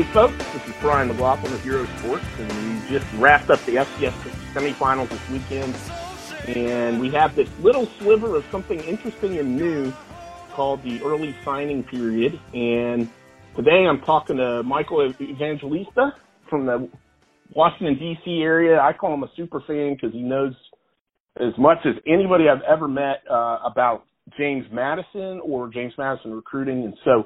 Hey folks, this is Brian McLaughlin of Hero Sports, and we just wrapped up the FCS semifinals this weekend, and we have this little sliver of something interesting and new called the early signing period. And today I'm talking to Michael Evangelista from the Washington D.C. area. I call him a super fan because he knows as much as anybody I've ever met uh, about James Madison or James Madison recruiting, and so.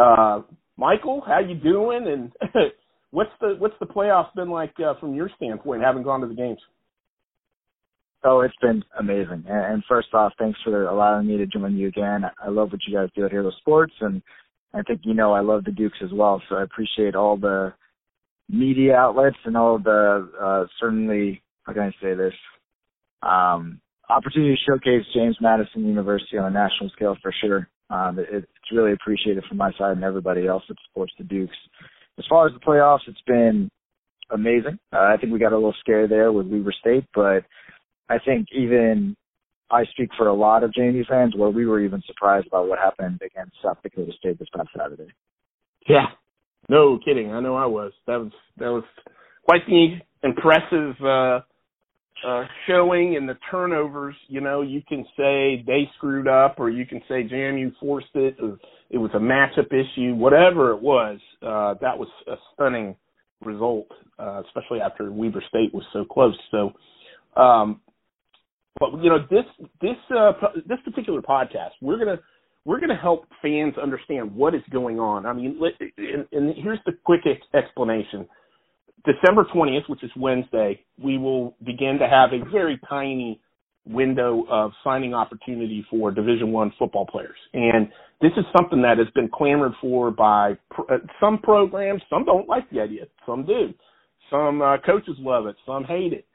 Uh, Michael, how you doing? And what's the what's the playoffs been like uh, from your standpoint, having gone to the games? Oh, it's been amazing. And first off, thanks for allowing me to join you again. I love what you guys do at Hero Sports, and I think you know I love the Dukes as well. So I appreciate all the media outlets and all the uh, certainly how can I say this um, opportunity to showcase James Madison University on a national scale for sure. Um, it, it's really appreciated from my side and everybody else that supports the Dukes. As far as the playoffs, it's been amazing. Uh, I think we got a little scared there with Weber State, but I think even I speak for a lot of JMU fans where we were even surprised about what happened against South Dakota State this past Saturday. Yeah, no kidding. I know I was. That was that was quite the impressive uh, uh, showing and the turnovers, you know, you can say they screwed up or you can say JMU forced it or it was a matchup issue, whatever it was, uh, that was a stunning result, uh, especially after Weber State was so close. So, um, but you know, this, this, uh, this particular podcast, we're to, we're to help fans understand what is going on. I mean, and, and here's the quick ex- explanation. December 20th, which is Wednesday, we will begin to have a very tiny window of signing opportunity for Division One football players, and this is something that has been clamored for by pr- uh, some programs. Some don't like the idea, some do. Some uh, coaches love it, some hate it.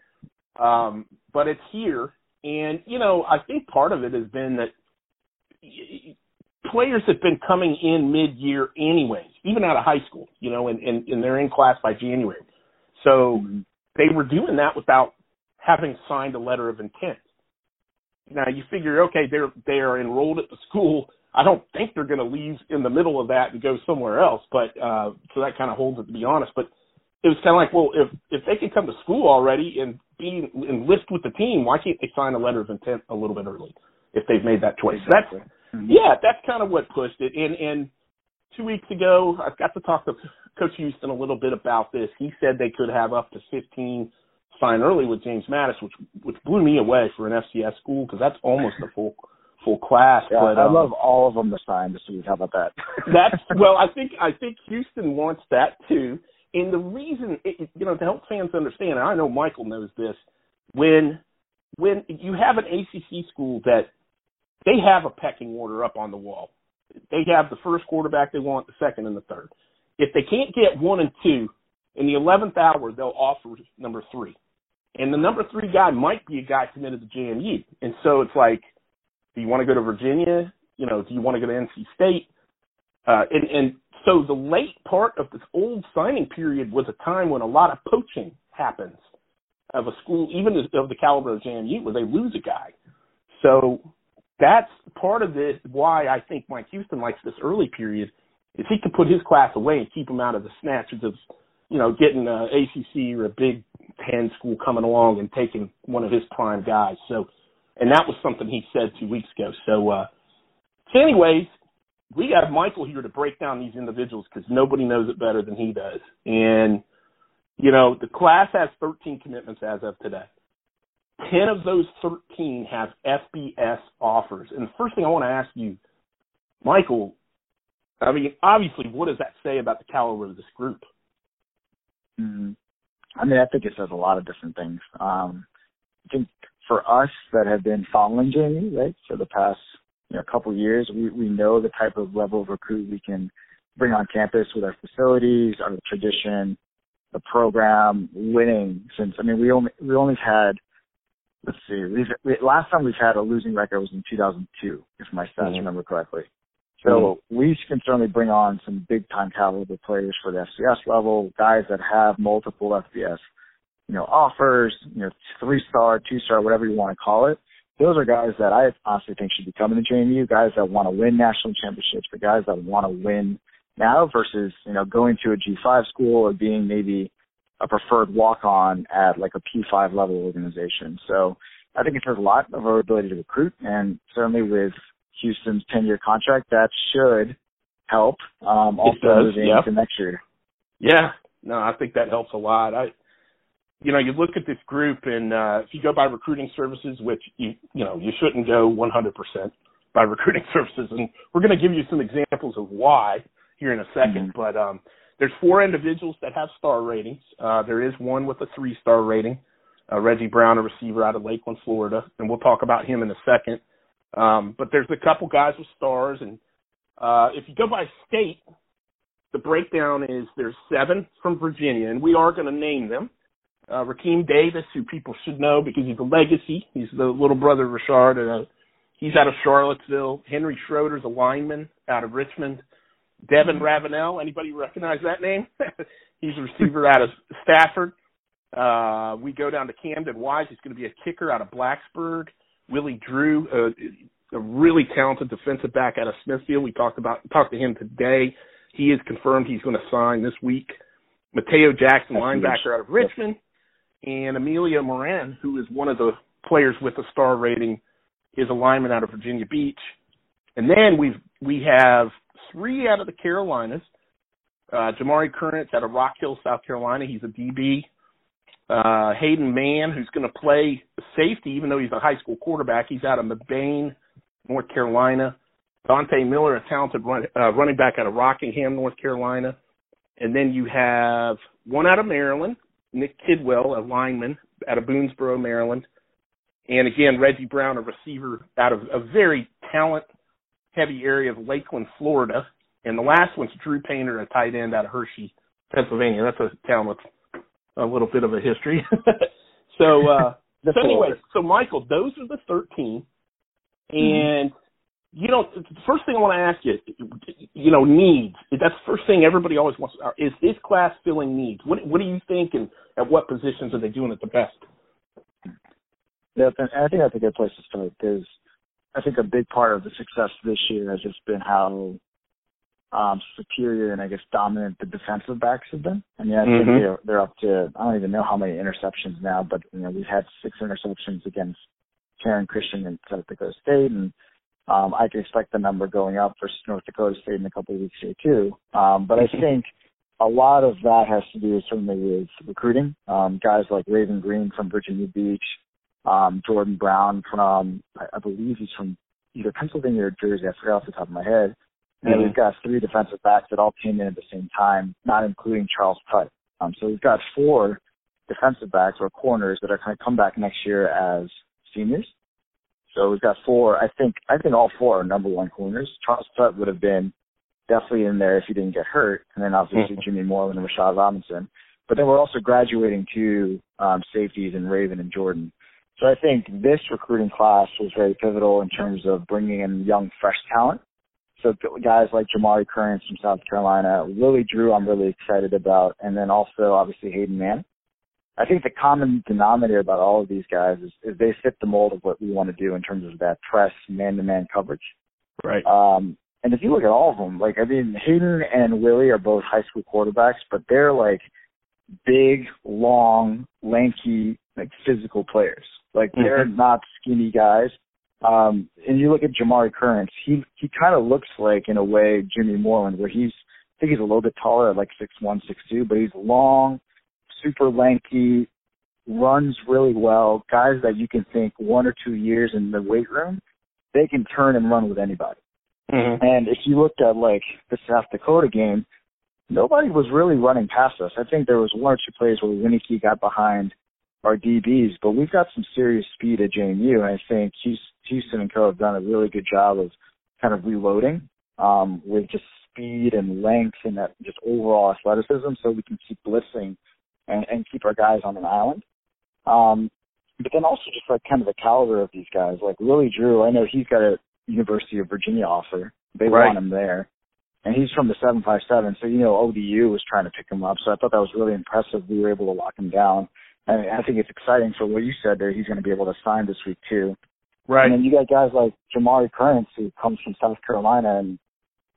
Um, but it's here, and you know, I think part of it has been that players have been coming in mid-year anyways, even out of high school, you know, and, and, and they're in class by January. So they were doing that without having signed a letter of intent. Now you figure, okay, they're they are enrolled at the school. I don't think they're going to leave in the middle of that and go somewhere else. But uh, so that kind of holds it to be honest. But it was kind of like, well, if if they can come to school already and be enlist with the team, why can't they sign a letter of intent a little bit early if they've made that choice? Exactly. That's yeah, that's kind of what pushed it. And and two weeks ago, I got to talk to Coach Houston a little bit about this. He said they could have up to 15 sign early with James Madison, which which blew me away for an FCS school because that's almost a full full class. Yeah, but, I um, love all of them to sign this week. How about that? that's well, I think I think Houston wants that too. And the reason, it, you know, to help fans understand, and I know Michael knows this, when when you have an ACC school that they have a pecking order up on the wall. They have the first quarterback they want, the second, and the third. If they can't get one and two, in the eleventh hour they'll offer number three, and the number three guy might be a guy committed to JMU. And so it's like, do you want to go to Virginia? You know, do you want to go to NC State? Uh, and and so the late part of this old signing period was a time when a lot of poaching happens of a school, even of the caliber of JMU, where they lose a guy. So that's part of it. Why I think Mike Houston likes this early period is he can put his class away and keep him out of the snatches of, you know, getting a ACC or a Big Ten school coming along and taking one of his prime guys. So, and that was something he said two weeks ago. So, uh, so anyways, we got Michael here to break down these individuals because nobody knows it better than he does. And, you know, the class has 13 commitments as of today. 10 of those 13 have FBS offers. And the first thing I want to ask you, Michael, I mean, obviously, what does that say about the caliber of this group? Mm-hmm. I mean, I think it says a lot of different things. Um, I think for us that have been following JMU, right, for the past you know, couple years, we, we know the type of level of recruit we can bring on campus with our facilities, our tradition, the program, winning. Since I mean, we only we only had let's see, we've, we, last time we've had a losing record was in 2002, if my stats mm-hmm. remember correctly. So mm-hmm. we can certainly bring on some big time caliber players for the FCS level, guys that have multiple FBS, you know, offers, you know, three star, two star, whatever you want to call it. Those are guys that I honestly think should be coming to JMU, guys that want to win national championships, the guys that want to win now versus you know going to a G5 school or being maybe a preferred walk-on at like a P5 level organization. So I think it says a lot of our ability to recruit, and certainly with Houston's 10-year contract, that should help. Um, also moving yep. into next year. Yeah, no, I think that helps a lot. I, you know, you look at this group, and uh, if you go by recruiting services, which you you know you shouldn't go 100% by recruiting services, and we're going to give you some examples of why here in a 2nd mm-hmm. But um, there's four individuals that have star ratings. Uh, there is one with a three star rating, uh, Reggie Brown, a receiver out of Lakeland, Florida, and we'll talk about him in a second. Um, but there's a couple guys with stars, and uh, if you go by state, the breakdown is there's seven from Virginia, and we are going to name them. Uh, Rakeem Davis, who people should know because he's a legacy. He's the little brother of Rashard, and uh, he's out of Charlottesville. Henry Schroeder's a lineman out of Richmond. Devin Ravenel, anybody recognize that name? he's a receiver out of Stafford. Uh, we go down to Camden Wise. He's going to be a kicker out of Blacksburg. Willie Drew, uh, a really talented defensive back out of Smithfield. We talked about talked to him today. He is confirmed he's going to sign this week. Mateo Jackson, That's linebacker huge. out of Richmond, and Amelia Moran, who is one of the players with a star rating, is a lineman out of Virginia Beach. And then we've we have three out of the Carolinas. Uh, Jamari Currents out of Rock Hill, South Carolina. He's a DB. Uh, Hayden Mann, who's going to play safety, even though he's a high school quarterback. He's out of McBain, North Carolina. Dante Miller, a talented run, uh, running back out of Rockingham, North Carolina. And then you have one out of Maryland, Nick Kidwell, a lineman out of Boonsboro, Maryland. And again, Reggie Brown, a receiver out of a very talent heavy area of Lakeland, Florida. And the last one's Drew Painter, a tight end out of Hershey, Pennsylvania. That's a town with a little bit of a history. so, uh, so anyway, so Michael, those are the 13. Mm-hmm. And, mm-hmm. you know, the first thing I want to ask you, you know, needs. That's the first thing everybody always wants. Is this class filling needs? What, what do you think and at what positions are they doing it the best? Yeah, I think that's a good place to start because I think a big part of the success this year has just been how um, superior and I guess dominant the defensive backs have been. I mean, I think mm-hmm. they're, they're up to I don't even know how many interceptions now, but you know we've had six interceptions against Karen Christian and South Dakota State, and um, I can expect the number going up for North Dakota State in a couple of weeks here too. Um, but I mm-hmm. think a lot of that has to do certainly with recruiting. Um, guys like Raven Greene from Virginia Beach, um, Jordan Brown from I, believe he's from either Pennsylvania or Jersey. I forgot off the top of my head. And mm-hmm. we've got three defensive backs that all came in at the same time, not including Charles Tutt. Um, so we've got four defensive backs or corners that are going to come back next year as seniors. So we've got four. I think I think all four are number one corners. Charles Tutt would have been definitely in there if he didn't get hurt, and then obviously mm-hmm. Jimmy Moreland and Rashad Robinson. But then we're also graduating to um, safeties in Raven and Jordan. So I think this recruiting class was very pivotal in terms of bringing in young, fresh talent so guys like Jamari Currents from South Carolina, Willie Drew, I'm really excited about, and then also obviously Hayden Mann. I think the common denominator about all of these guys is, is they fit the mold of what we want to do in terms of that press man-to-man coverage. Right. Um, and if you look at all of them, like I mean, Hayden and Willie are both high school quarterbacks, but they're like big, long, lanky, like physical players. Like they're mm-hmm. not skinny guys. Um, and you look at Jamari Currents, he he kind of looks like in a way Jimmy Moreland, where he's I think he's a little bit taller at like six one, six two, but he's long, super lanky, runs really well. Guys that you can think one or two years in the weight room, they can turn and run with anybody. Mm-hmm. And if you looked at like the South Dakota game, nobody was really running past us. I think there was one or two plays where Wieneke got behind our DBs, but we've got some serious speed at JMU, and I think Houston and Co have done a really good job of kind of reloading um, with just speed and length and that just overall athleticism, so we can keep blitzing and, and keep our guys on an island. Um, but then also just like kind of the caliber of these guys, like Willie Drew. I know he's got a University of Virginia offer. They right. want him there, and he's from the 757. So you know ODU was trying to pick him up. So I thought that was really impressive. We were able to lock him down. I, mean, I think it's exciting for what you said there. He's going to be able to sign this week too. Right. And then you got guys like Jamari Currents who comes from South Carolina and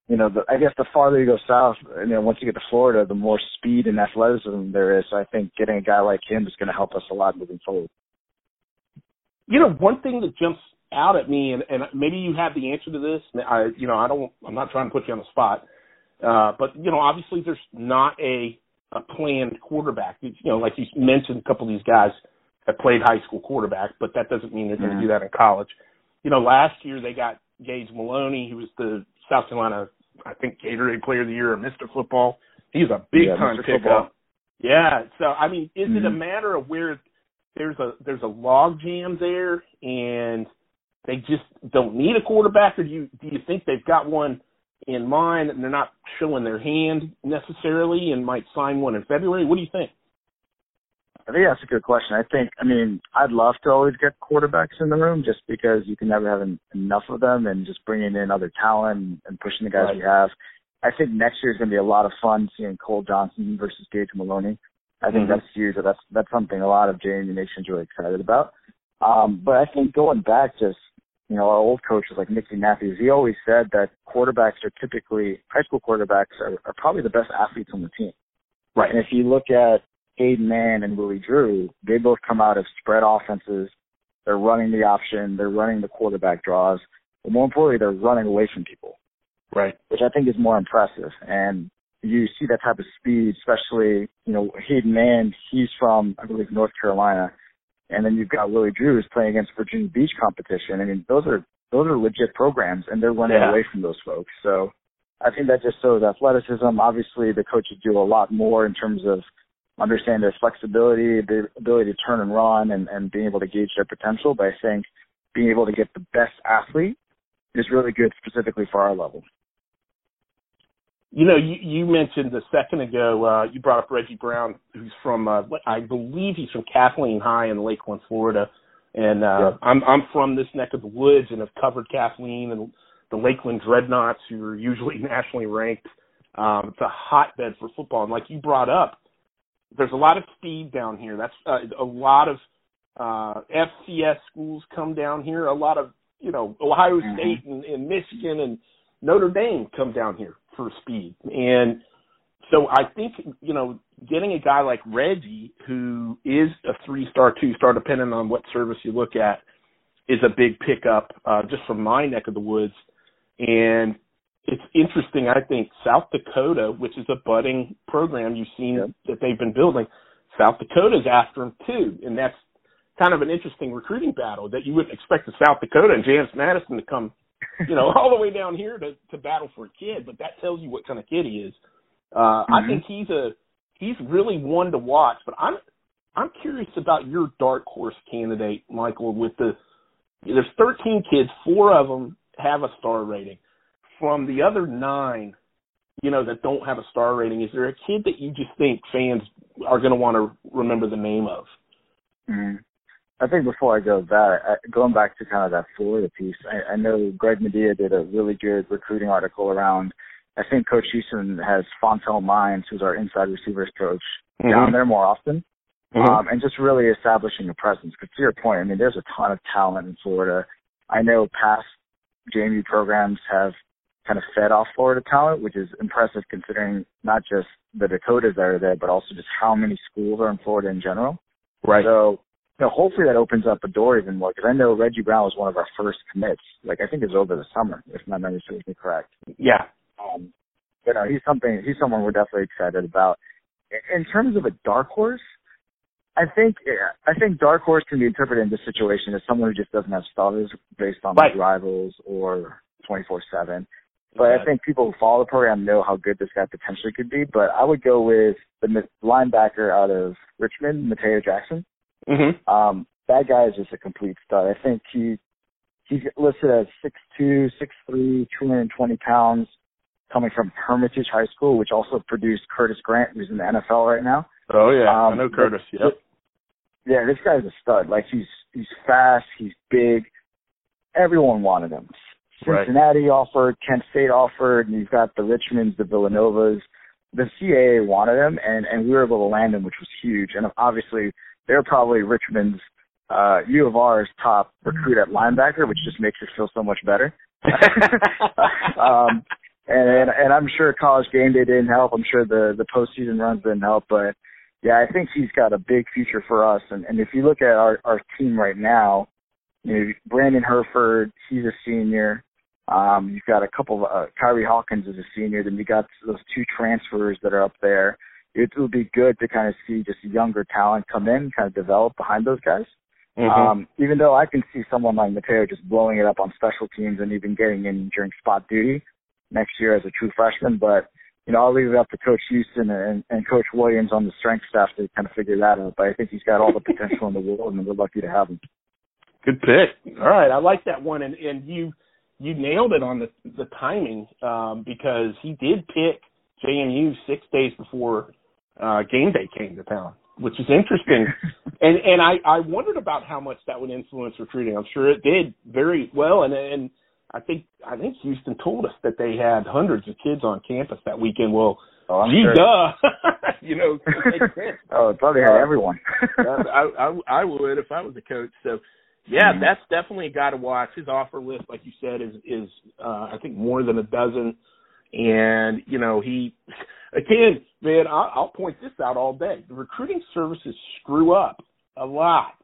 you know, the, I guess the farther you go south, you know, once you get to Florida, the more speed and athleticism there is. So I think getting a guy like him is going to help us a lot moving forward. You know, one thing that jumps out at me, and, and maybe you have the answer to this. I, you know, I don't. I'm not trying to put you on the spot, uh, but you know, obviously there's not a, a planned quarterback. You know, like you mentioned, a couple of these guys have played high school quarterback, but that doesn't mean they're going to mm-hmm. do that in college. You know, last year they got Gage Moloney, who was the South Carolina, I think Gatorade Player of the Year or Mr. Football. He's a big yeah, time pickup. Yeah. So I mean, is mm-hmm. it a mm-hmm. matter of where there's a there's a log jam there and they just don't need a quarterback, or do you do you think they've got one in mind and they're not showing their hand necessarily and might sign one in February? What do you think? I think that's a good question. I think, I mean, I'd love to always get quarterbacks in the room just because you can never have en- enough of them and just bringing in other talent and pushing the guys right. we have. I think next year is going to be a lot of fun seeing Cole Johnson versus Gage Moloney. I think mm-hmm. that's huge. That's that's something a lot of JMU Nation's really excited about. Um, but I think going back, just you know, our old coaches like Mickey Matthews, he always said that quarterbacks are typically high school quarterbacks are, are probably the best athletes on the team. Right. And if you look at Hayden Mann and Willie Drew, they both come out of spread offenses. They're running the option, they're running the quarterback draws, but more importantly, they're running away from people. Right. Which I think is more impressive. And you see that type of speed, especially, you know, Hayden Mann, he's from, I believe, North Carolina and then you've got Willie Drew who's playing against Virginia Beach competition. I mean, those are those are legit programs, and they're running yeah. away from those folks. So I think that just shows athleticism. Obviously, the coaches do a lot more in terms of understanding their flexibility, the ability to turn and run, and, and being able to gauge their potential. But I think being able to get the best athlete is really good specifically for our level. You know, you, you mentioned a second ago, uh, you brought up Reggie Brown, who's from, uh, I believe he's from Kathleen High in Lakeland, Florida. And, uh, yeah. I'm, I'm from this neck of the woods and have covered Kathleen and the Lakeland Dreadnaughts, who are usually nationally ranked. Um, it's a hotbed for football. And like you brought up, there's a lot of speed down here. That's uh, a lot of, uh, FCS schools come down here. A lot of, you know, Ohio mm-hmm. State and, and Michigan and Notre Dame come down here for speed. And so I think, you know, getting a guy like Reggie, who is a three star, two star, depending on what service you look at, is a big pickup uh, just from my neck of the woods. And it's interesting, I think, South Dakota, which is a budding program you've seen yep. that they've been building, South Dakota's after him too. And that's kind of an interesting recruiting battle that you wouldn't expect the South Dakota and James Madison to come you know, all the way down here to to battle for a kid, but that tells you what kind of kid he is. Uh mm-hmm. I think he's a he's really one to watch, but I'm I'm curious about your dark horse candidate, Michael, with the there's 13 kids, four of them have a star rating. From the other 9, you know, that don't have a star rating, is there a kid that you just think fans are going to want to remember the name of? Mm-hmm. I think before I go that, I, going back to kind of that Florida piece, I, I know Greg Madia did a really good recruiting article around. I think Coach Houston has Fontel Mines, who's our inside receivers coach, mm-hmm. down there more often, mm-hmm. um, and just really establishing a presence. Because to your point, I mean, there's a ton of talent in Florida. I know past JMU programs have kind of fed off Florida talent, which is impressive considering not just the Dakotas that are there, but also just how many schools are in Florida in general. Right. So you know, hopefully that opens up a door even more because I know Reggie Brown was one of our first commits. Like I think it was over the summer, if my memory serves me correct. Yeah. Um, but no, he's something. He's someone we're definitely excited about. In terms of a dark horse, I think I think dark horse can be interpreted in this situation as someone who just doesn't have starters based on right. rivals or twenty four seven. But I think people who follow the program know how good this guy potentially could be. But I would go with the linebacker out of Richmond, Mateo Jackson. Mm-hmm. Um, that guy is just a complete stud. I think he he's listed as six two, six three, two hundred and twenty pounds, coming from Hermitage High School, which also produced Curtis Grant, who's in the NFL right now. Oh yeah, um, I know Curtis. Yep. Yeah, this guy's a stud. Like he's he's fast, he's big. Everyone wanted him. Cincinnati right. offered, Kent State offered, and you've got the Richmonds, the Villanovas. The CAA wanted him, and and we were able to land him, which was huge. And obviously, they're probably Richmond's uh, U of R's top recruit at linebacker, which just makes it feel so much better. um, and, and and I'm sure college game day didn't help. I'm sure the the postseason runs didn't help, but yeah, I think he's got a big future for us. And and if you look at our our team right now, you know, Brandon Herford, he's a senior. Um, you've got a couple of uh, Kyrie Hawkins is a senior. Then you got those two transfers that are up there. It would be good to kind of see just younger talent come in, kind of develop behind those guys. Mm-hmm. Um, even though I can see someone like Mateo just blowing it up on special teams and even getting in during spot duty next year as a true freshman, but you know, I'll leave it up to Coach Houston and, and Coach Williams on the strength staff to kind of figure that out. But I think he's got all the potential in the world, and we're lucky to have him. Good pick. All right, I like that one, and and you you nailed it on the the timing um, because he did pick JMU six days before uh, game day came to town, which is interesting. and and I I wondered about how much that would influence recruiting. I'm sure it did very well, and and I think I think Houston told us that they had hundreds of kids on campus that weekend. Well, oh, gee, sure. duh, you know. oh, probably had uh, everyone. I, I I would if I was a coach. So, yeah, mm-hmm. that's definitely a guy to watch. His offer list, like you said, is is uh, I think more than a dozen, and you know he again, man, I'll, I'll point this out all day. The recruiting services screw up a lot,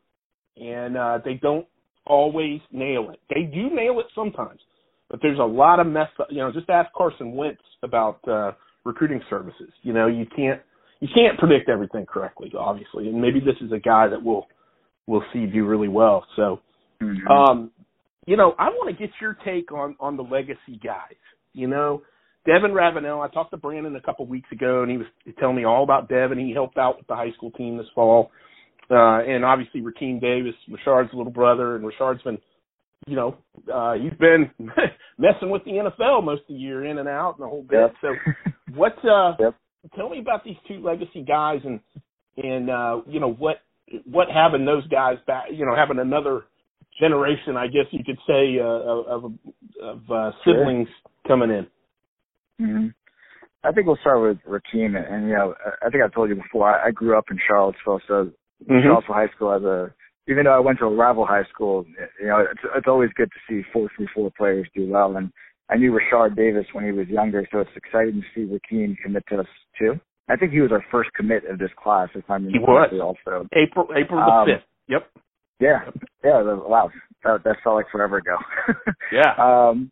and uh, they don't always nail it. They do nail it sometimes, but there's a lot of mess. Up, you know, just ask Carson Wentz about uh, recruiting services. You know, you can't you can't predict everything correctly, obviously, and maybe this is a guy that will will see do really well. So, mm-hmm. um, you know, I want to get your take on on the legacy guys. You know, Devin Ravenel. I talked to Brandon a couple weeks ago, and he was telling me all about Devin. He helped out with the high school team this fall. Uh, and obviously Rakeem Davis, Rashard's little brother, and Rashard's been, you know, uh, he's been messing with the NFL most of the year, in and out, and the whole bit. Yep. So, what? Uh, yep. Tell me about these two legacy guys, and and uh, you know what what having those guys back, you know, having another generation, I guess you could say, uh, of of uh, siblings sure. coming in. Mm-hmm. I think we'll start with Rakeem, and, and you know, I think I told you before. I, I grew up in Charlottesville, so mm-hmm. Charlottesville High School as a even though I went to a rival high school, you know, it's, it's always good to see four through four players do well. And I knew Rashard Davis when he was younger, so it's exciting to see Rakeem commit to us too. I think he was our first commit of this class, if I'm he was. also. April April the um, fifth. Yep. Yeah. Yeah. Wow. That, that felt like forever ago. yeah. Um,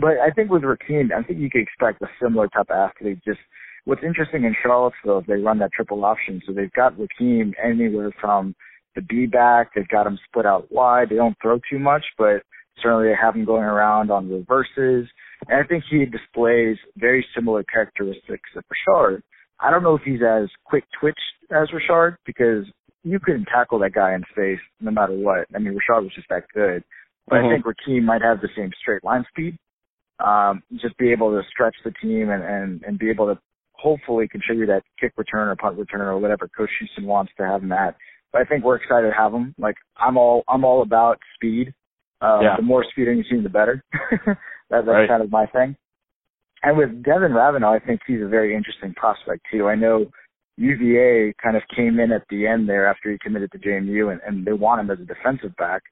but I think with Rakeem, I think you could expect a similar type of athlete. Just what's interesting in Charlottesville is they run that triple option. So they've got Rakeem anywhere from the B back, they've got him split out wide. They don't throw too much, but certainly they have him going around on reverses. And I think he displays very similar characteristics of Rashard. I don't know if he's as quick twitch as Rashard because you couldn't tackle that guy in space no matter what. I mean, Rashard was just that good. But mm-hmm. I think Rakeem might have the same straight line speed. Um, just be able to stretch the team and, and, and be able to hopefully contribute that kick return or punt return or whatever Coach Houston wants to have him at. But I think we're excited to have him. Like I'm all I'm all about speed. Um, yeah. The more speed on your team, the better. that, that's right. kind of my thing. And with Devin Ravenel, I think he's a very interesting prospect too. I know UVA kind of came in at the end there after he committed to JMU, and, and they want him as a defensive back.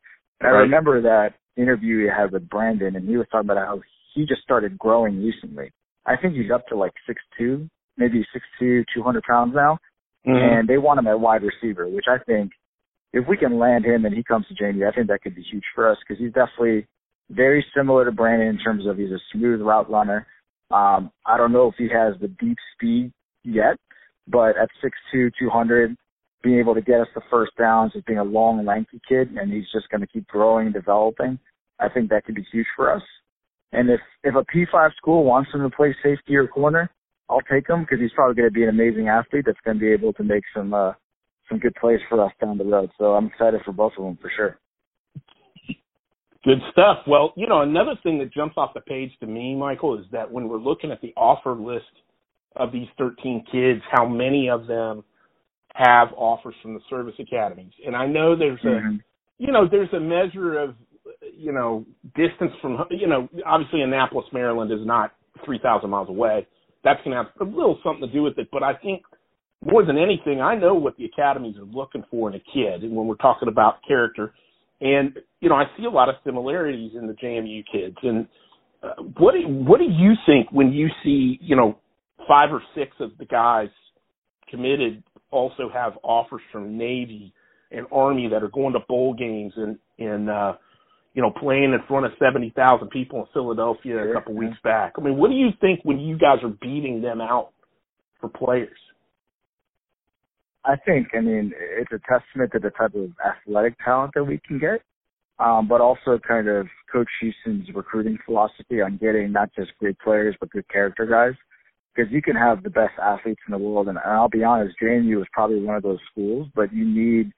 And right. I remember that interview he had with Brandon, and he was talking about how he just started growing recently. I think he's up to like six two, maybe six two, two hundred pounds now, mm-hmm. and they want him at wide receiver, which I think if we can land him and he comes to JMU, I think that could be huge for us because he's definitely very similar to Brandon in terms of he's a smooth route runner. Um, I don't know if he has the deep speed yet, but at six two, two hundred, being able to get us the first downs, as being a long, lanky kid, and he's just going to keep growing and developing. I think that could be huge for us. And if if a P5 school wants him to play safety or corner, I'll take him because he's probably going to be an amazing athlete that's going to be able to make some uh, some good plays for us down the road. So I'm excited for both of them for sure. Good stuff. Well, you know, another thing that jumps off the page to me, Michael, is that when we're looking at the offer list of these 13 kids, how many of them have offers from the service academies? And I know there's a, mm-hmm. you know, there's a measure of you know, distance from, you know, obviously Annapolis, Maryland is not 3,000 miles away. That's going to have a little something to do with it. But I think more than anything, I know what the academies are looking for in a kid. And when we're talking about character, and, you know, I see a lot of similarities in the JMU kids. And uh, what do, what do you think when you see you know five or six of the guys committed also have offers from Navy and Army that are going to bowl games and and uh, you know playing in front of seventy thousand people in Philadelphia sure. a couple weeks back. I mean, what do you think when you guys are beating them out for players? I think, I mean, it's a testament to the type of athletic talent that we can get, um, but also kind of Coach Houston's recruiting philosophy on getting not just great players but good character guys. Because you can have the best athletes in the world, and, and I'll be honest, JMU is probably one of those schools, but you need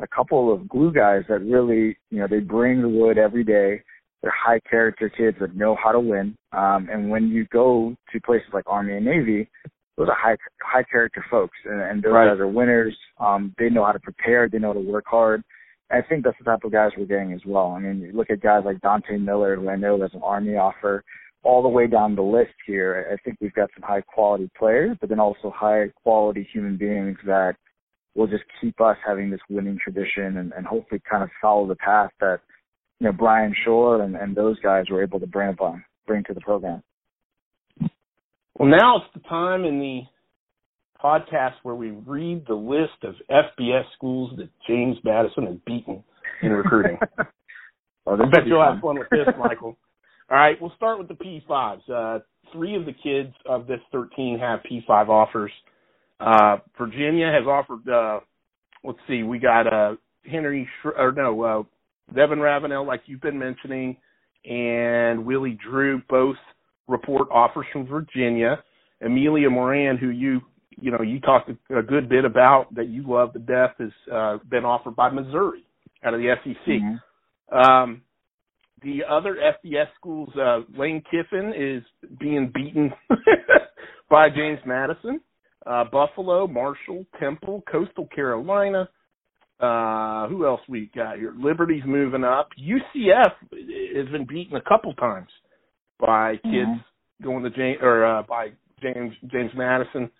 a couple of glue guys that really, you know, they bring the wood every day. They're high character kids that know how to win. Um, and when you go to places like Army and Navy, those are high high character folks, and, and those right. guys are winners. Um, they know how to prepare. They know how to work hard. I think that's the type of guys we're getting as well. I mean, you look at guys like Dante Miller, who I know has an Army offer, all the way down the list here. I think we've got some high quality players, but then also high quality human beings that will just keep us having this winning tradition and, and hopefully kind of follow the path that you know Bryan Schor and, and those guys were able to bring upon, bring to the program. Well, now it's the time in the podcast where we read the list of FBS schools that James Madison has beaten in recruiting. oh, I bet you'll fun. have fun with this, Michael. All right, we'll start with the P5s. Uh, three of the kids of this 13 have P5 offers. Uh, Virginia has offered, uh, let's see, we got, uh, Henry, Sh- or no, uh, Devin Ravenel, like you've been mentioning, and Willie Drew both report offers from Virginia. Amelia Moran, who you you know you talked a good bit about that you love to death, has uh, been offered by Missouri out of the SEC. Mm-hmm. Um, the other FBS schools, uh, Lane Kiffin is being beaten by James Madison. Uh, Buffalo, Marshall, Temple, Coastal Carolina. Uh, who else we got here? Liberty's moving up. UCF has been beaten a couple times by kids mm-hmm. going to James or uh, by James James Madison.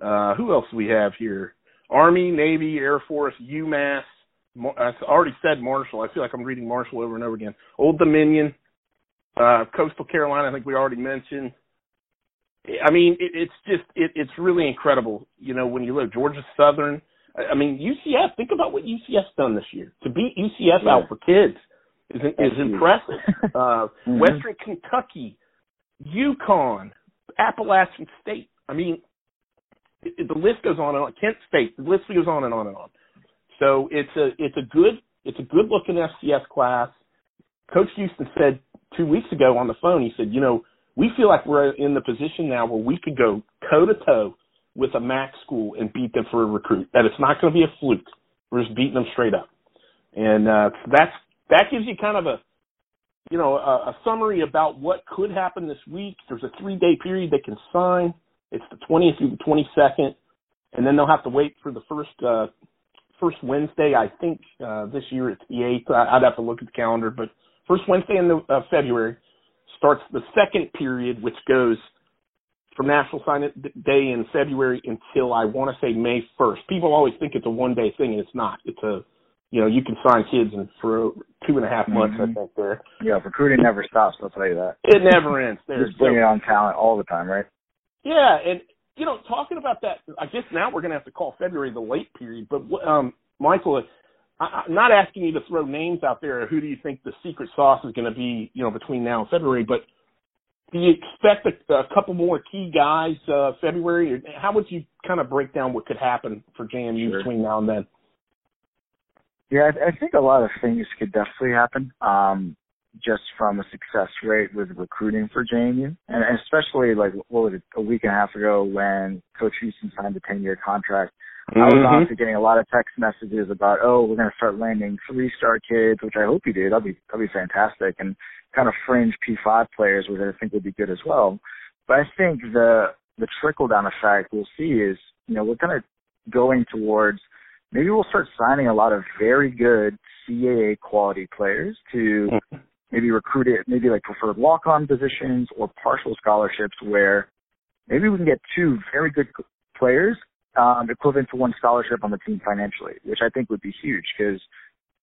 Uh, who else we have here? Army, Navy, Air Force, UMass. I already said Marshall. I feel like I'm reading Marshall over and over again. Old Dominion, uh, Coastal Carolina. I think we already mentioned. I mean, it, it's just it, it's really incredible. You know, when you look Georgia Southern. I mean, UCF. Think about what UCF's done this year to beat UCF yeah. out for kids is is impressive. Uh, mm-hmm. Western Kentucky, UConn, Appalachian State. I mean, it, it, the list goes on and on. Kent State. The list goes on and on and on. So it's a it's a good it's a good looking FCS class. Coach Houston said two weeks ago on the phone. He said, you know, we feel like we're in the position now where we could go toe to toe with a MAC school and beat them for a recruit. That it's not going to be a fluke. We're just beating them straight up. And uh, that's that gives you kind of a you know a, a summary about what could happen this week. There's a three day period they can sign. It's the 20th through the 22nd, and then they'll have to wait for the first uh, first Wednesday. I think uh, this year it's the 8th. I'd have to look at the calendar, but first Wednesday in the, uh, February starts the second period, which goes from National Sign Day in February until I want to say May 1st. People always think it's a one day thing, and it's not. It's a you know, you can sign kids in for two and a half months. Mm-hmm. I think there. Yeah, recruiting never stops. I'll tell you that. It never ends. There's Just bringing so, on talent all the time, right? Yeah, and you know, talking about that, I guess now we're going to have to call February the late period. But um, Michael, I, I'm not asking you to throw names out there. Who do you think the secret sauce is going to be? You know, between now and February, but do you expect a, a couple more key guys uh, February? Or How would you kind of break down what could happen for JMU sure. between now and then? Yeah, I, I think a lot of things could definitely happen. Um, just from a success rate with recruiting for JMU, and especially like what was it a week and a half ago when Coach Houston signed the ten year contract. Mm-hmm. I was mm-hmm. honestly getting a lot of text messages about, oh, we're going to start landing three star kids, which I hope you do. That'd be that'll be fantastic, and kind of fringe P5 players, which I think would be good as well. But I think the the trickle down effect we'll see is, you know, we're kind of going towards maybe we'll start signing a lot of very good CAA quality players to maybe recruit it, maybe like preferred walk-on positions or partial scholarships where maybe we can get two very good players um, equivalent to one scholarship on the team financially, which I think would be huge because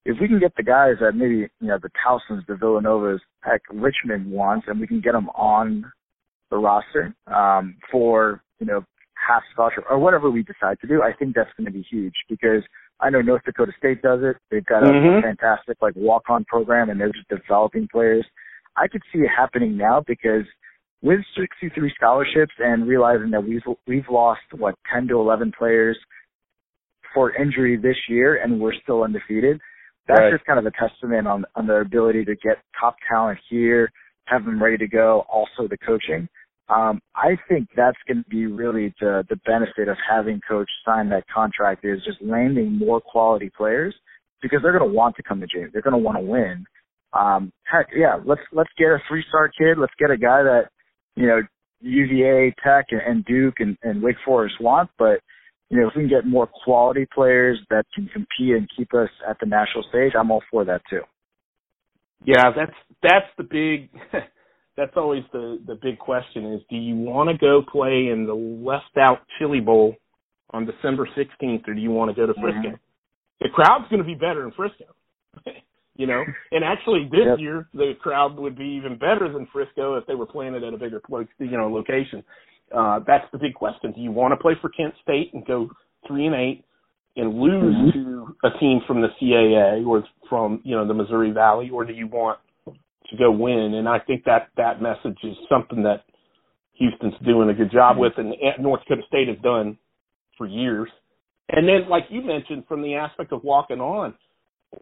if we can get the guys that maybe you know the Towsons, the Villanovas, heck, Richmond wants, and we can get them on the roster um, for you know half scholarship or whatever we decide to do, I think that's going to be huge because I know North Dakota State does it. They've got a mm-hmm. fantastic like walk-on program and they're just developing players. I could see it happening now because with 63 scholarships and realizing that we've we've lost what 10 to 11 players for injury this year and we're still undefeated. That's right. just kind of a testament on on their ability to get top talent here, have them ready to go. Also the coaching. Um, I think that's going to be really the the benefit of having coach sign that contract is just landing more quality players because they're going to want to come to James. They're going to want to win. Um, heck, yeah, let's let's get a three star kid. Let's get a guy that you know UVA, Tech, and, Duke and, and Wake Forest want. But you know, if we can get more quality players that can compete and keep us at the national stage, I'm all for that too. Yeah, that's that's the big that's always the the big question is do you want to go play in the left out chili bowl on December 16th or do you want to go to Frisco? Mm-hmm. The crowd's going to be better in Frisco. you know, and actually this yep. year the crowd would be even better than Frisco if they were playing it at a bigger you know location. Uh that's the big question. Do you want to play for Kent State and go 3 and 8 and lose mm-hmm. to a team from the CAA or from, you know, the Missouri Valley or do you want to go win. And I think that that message is something that Houston's doing a good job with, and North Dakota State has done for years. And then, like you mentioned, from the aspect of walking on,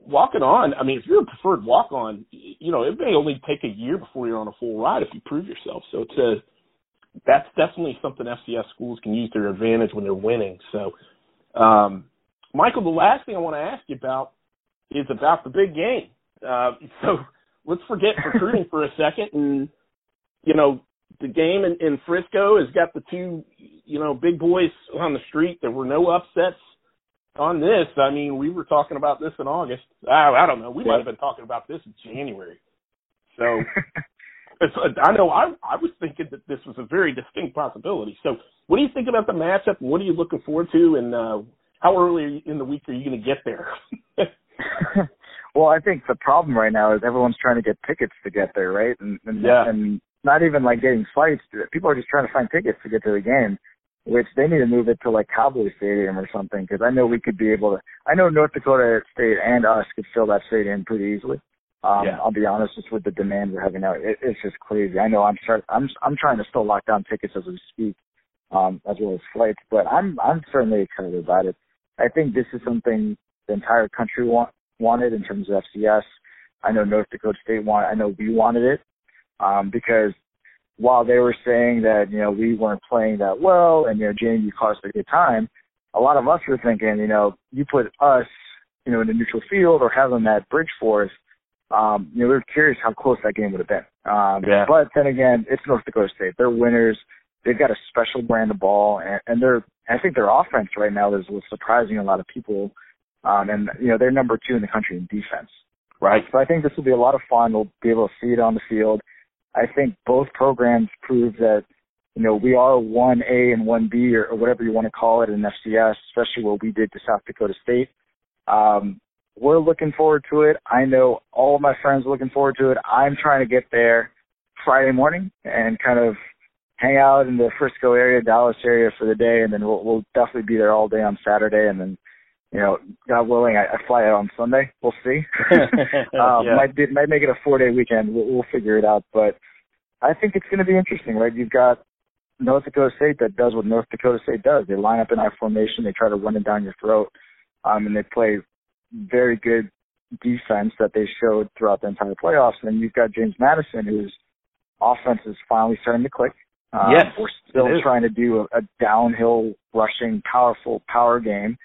walking on. I mean, if you're a preferred walk on, you know, it may only take a year before you're on a full ride if you prove yourself. So it's a that's definitely something FCS schools can use to their advantage when they're winning. So, um, Michael, the last thing I want to ask you about is about the big game. Uh, so let's forget recruiting for a second and you know the game in, in Frisco has got the two you know big boys on the street. There were no upsets on this. I mean, we were talking about this in August. I, I don't know. We might have been talking about this in January. So I know I I was thinking that this was a very distinct possibility. So what do you think about the matchup? What are you looking forward to? And uh, how early in the week are you going to get there? Well, I think the problem right now is everyone's trying to get tickets to get there, right? And, and yeah. and not even like getting flights. People are just trying to find tickets to get to the game, which they need to move it to like Cowboy Stadium or something. Because I know we could be able to. I know North Dakota State and us could fill that stadium pretty easily. Um, yeah. I'll be honest, just with the demand we're having now, it, it's just crazy. I know I'm start, I'm I'm trying to still lock down tickets as we speak, um, as well as flights. But I'm I'm certainly excited about it. I think this is something the entire country want, wanted in terms of FCS. I know North Dakota State wanted. I know we wanted it um, because while they were saying that you know we weren't playing that well and you know JMU cost a good time, a lot of us were thinking you know you put us you know in a neutral field or have them at Bridgeforth. Um, you know, we were curious how close that game would have been. Um, yeah. But then again, it's North Dakota State. They're winners. They've got a special brand of ball, and, and they're. I think their offense right now is was surprising a lot of people. Um, and you know they're number two in the country in defense. Right. So I think this will be a lot of fun. We'll be able to see it on the field. I think both programs prove that you know we are one A and one B or, or whatever you want to call it in FCS, especially what we did to South Dakota State. Um, we're looking forward to it. I know all of my friends are looking forward to it. I'm trying to get there Friday morning and kind of hang out in the Frisco area, Dallas area for the day, and then we'll, we'll definitely be there all day on Saturday, and then you know, God willing, I, I fly out on Sunday. We'll see. um, yeah. Might be, might make it a four day weekend. We'll, we'll figure it out. But I think it's going to be interesting, right? You've got North Dakota State that does what North Dakota State does. They line up in our formation. They try to run it down your throat, um, and they play very good defense that they showed throughout the entire playoffs. And then you've got James Madison, whose offense is finally starting to click. Um, yes, we're still trying to do a, a downhill rushing, powerful power game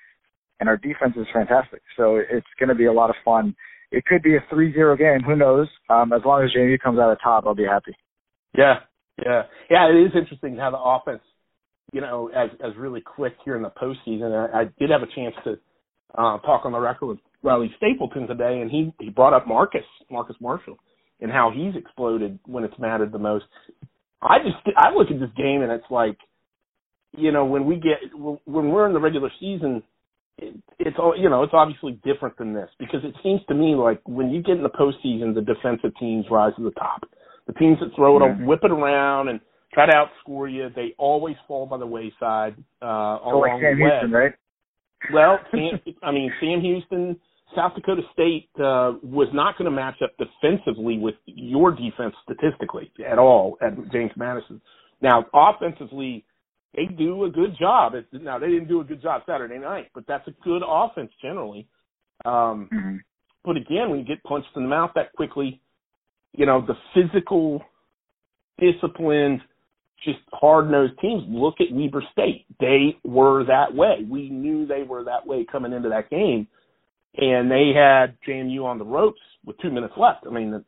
and our defense is fantastic. So it's going to be a lot of fun. It could be a 3-0 game. Who knows? Um, as long as JMU comes out of top, I'll be happy. Yeah, yeah, yeah. It is interesting how the offense, you know, has, has really clicked here in the postseason. I, I did have a chance to uh, talk on the record with Riley Stapleton today, and he he brought up Marcus Marcus Marshall and how he's exploded when it's mattered the most. I just I look at this game and it's like, you know, when we get when we're in the regular season it, it's all you know. It's obviously different than this because it seems to me like when you get in the postseason, the defensive teams rise to the top. The teams that throw it, Mhm. whip it around, and try to outscore you, they always fall by the wayside uh, So like along Sam the way. Houston, right? Well, Sam, I mean, Sam Houston, South Dakota State uh, was not going to match up defensively with your defense statistically at all at James Madison. Now, offensively, they do a good job. It, now, they didn't do a good job Saturday night, but that's a good offense generally. Um, hmm but again, when you get punched in the mouth that quickly, you know, the physical, disciplined, just hard nosed teams look at Weber State. They were that way. We knew they were that way coming into that game. And they had JMU on the ropes with two minutes left. I mean,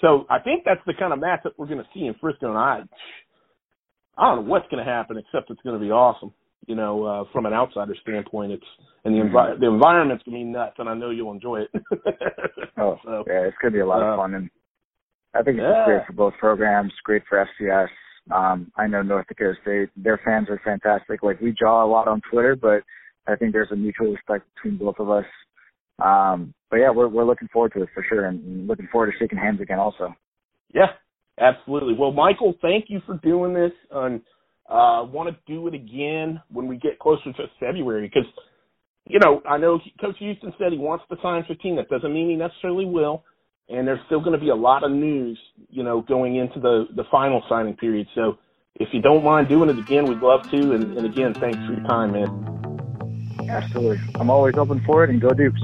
so I think that's the kind of matchup we're going to see in Frisco. And I, I don't know what's going to happen, except it's going to be awesome. You know, uh, from an outsider standpoint, it's and the envi- the environment's going to be nuts, and I know you'll enjoy it. Oh, so, yeah, it's gonna be a lot uh, of fun, and I think it's yeah. great for both programs. Great for FCS. Um, I know North Dakota State; their fans are fantastic. Like we jaw a lot on Twitter, but I think there's a mutual respect between both of us. Um, but yeah, we're we're looking forward to it for sure, and looking forward to shaking hands again also. Yeah, absolutely. Well, Michael, thank you for doing this. And uh, want to do it again when we get closer to February because, you know, I know Coach Houston said he wants to sign 15. That doesn't mean he necessarily will. And there's still going to be a lot of news, you know, going into the the final signing period. So if you don't mind doing it again, we'd love to. And, and again, thanks for your time, man. Absolutely, I'm always open for it, and go Dukes.